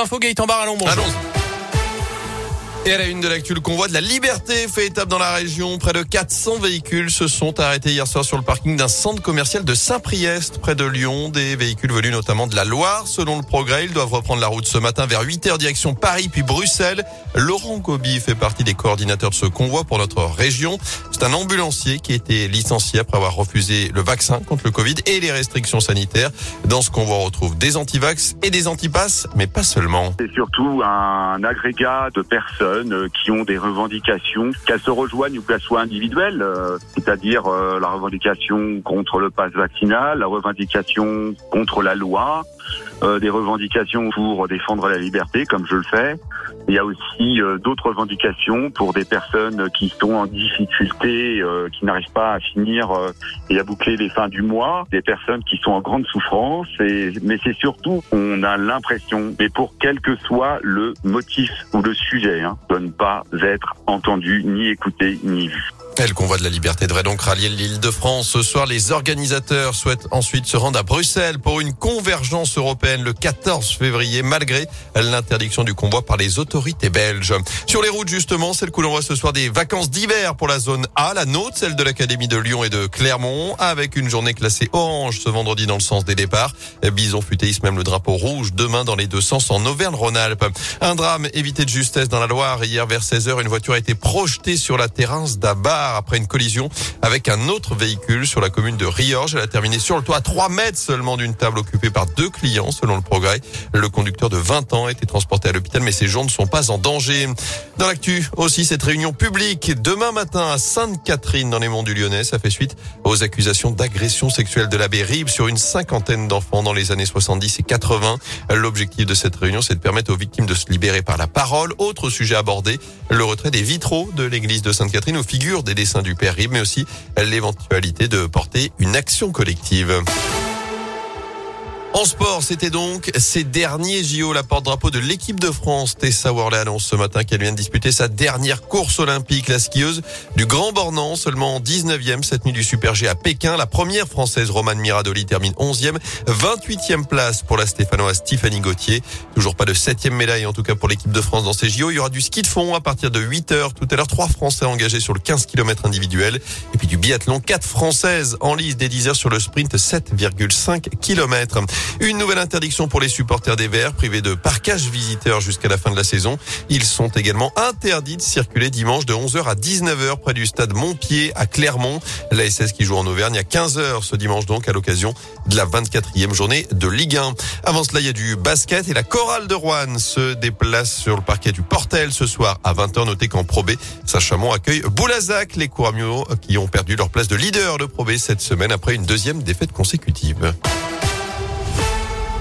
Info, Gaëtan Barallon, bonjour. Allons. Et à la une de l'actu, le convoi de la liberté fait étape dans la région. Près de 400 véhicules se sont arrêtés hier soir sur le parking d'un centre commercial de Saint-Priest, près de Lyon. Des véhicules venus notamment de la Loire. Selon le progrès, ils doivent reprendre la route ce matin vers 8h direction Paris puis Bruxelles. Laurent Gobi fait partie des coordinateurs de ce convoi pour notre région. C'est un ambulancier qui a été licencié après avoir refusé le vaccin contre le Covid et les restrictions sanitaires. Dans ce convoi, on retrouve des antivax et des antipasses, mais pas seulement. C'est surtout un agrégat de personnes euh, qui ont des revendications, qu'elles se rejoignent ou qu'elles soient individuelles, euh, c'est-à-dire euh, la revendication contre le pass vaccinal, la revendication contre la loi, des revendications pour défendre la liberté, comme je le fais. Il y a aussi d'autres revendications pour des personnes qui sont en difficulté, qui n'arrivent pas à finir et à boucler les fins du mois, des personnes qui sont en grande souffrance. Mais c'est surtout, on a l'impression, mais pour quel que soit le motif ou le sujet, hein, de ne pas être entendu, ni écouté, ni vu. Le convoi de la liberté devrait donc rallier l'île de France. Ce soir, les organisateurs souhaitent ensuite se rendre à Bruxelles pour une convergence européenne le 14 février, malgré l'interdiction du convoi par les autorités belges. Sur les routes, justement, celle que l'on voit ce soir des vacances d'hiver pour la zone A, la nôtre, celle de l'Académie de Lyon et de Clermont, avec une journée classée orange ce vendredi dans le sens des départs. Bison futéisme même le drapeau rouge demain dans les deux sens en Auvergne-Rhône-Alpes. Un drame évité de justesse dans la Loire. Hier vers 16h, une voiture a été projetée sur la terrasse après une collision avec un autre véhicule sur la commune de Riorges. Elle a terminé sur le toit à 3 mètres seulement d'une table occupée par deux clients selon le progrès. Le conducteur de 20 ans a été transporté à l'hôpital mais ses jours ne sont pas en danger. Dans l'actu aussi cette réunion publique demain matin à Sainte-Catherine dans les monts du Lyonnais. Ça fait suite aux accusations d'agression sexuelle de l'abbé Ribes sur une cinquantaine d'enfants dans les années 70 et 80. L'objectif de cette réunion c'est de permettre aux victimes de se libérer par la parole. Autre sujet abordé, le retrait des vitraux de l'église de Sainte-Catherine aux figures des dessins du Père mais aussi l'éventualité de porter une action collective. En sport, c'était donc ces derniers JO, la porte-drapeau de l'équipe de France. Tessa Worley annonce ce matin qu'elle vient de disputer sa dernière course olympique. La skieuse du Grand Bornand, seulement 19e cette nuit du Super G à Pékin. La première française, Romane Miradoli, termine 11e. 28e place pour la Stéphanoise Tiffany Gauthier. Toujours pas de 7e médaille, en tout cas pour l'équipe de France dans ces JO. Il y aura du ski de fond à partir de 8 heures. Tout à l'heure, trois Français engagés sur le 15 km individuel. Et puis du biathlon, quatre Françaises en lice des 10 heures sur le sprint 7,5 km. Une nouvelle interdiction pour les supporters des Verts, privés de parquage visiteurs jusqu'à la fin de la saison. Ils sont également interdits de circuler dimanche de 11h à 19h près du stade Montpied à Clermont. La SS qui joue en Auvergne à 15h ce dimanche donc à l'occasion de la 24e journée de Ligue 1. Avant cela, il y a du basket et la chorale de Rouen se déplace sur le parquet du Portel ce soir à 20h. Notez qu'en Pro B, Saint-Chamond accueille Boulazac, les Couramio qui ont perdu leur place de leader de Pro B cette semaine après une deuxième défaite consécutive.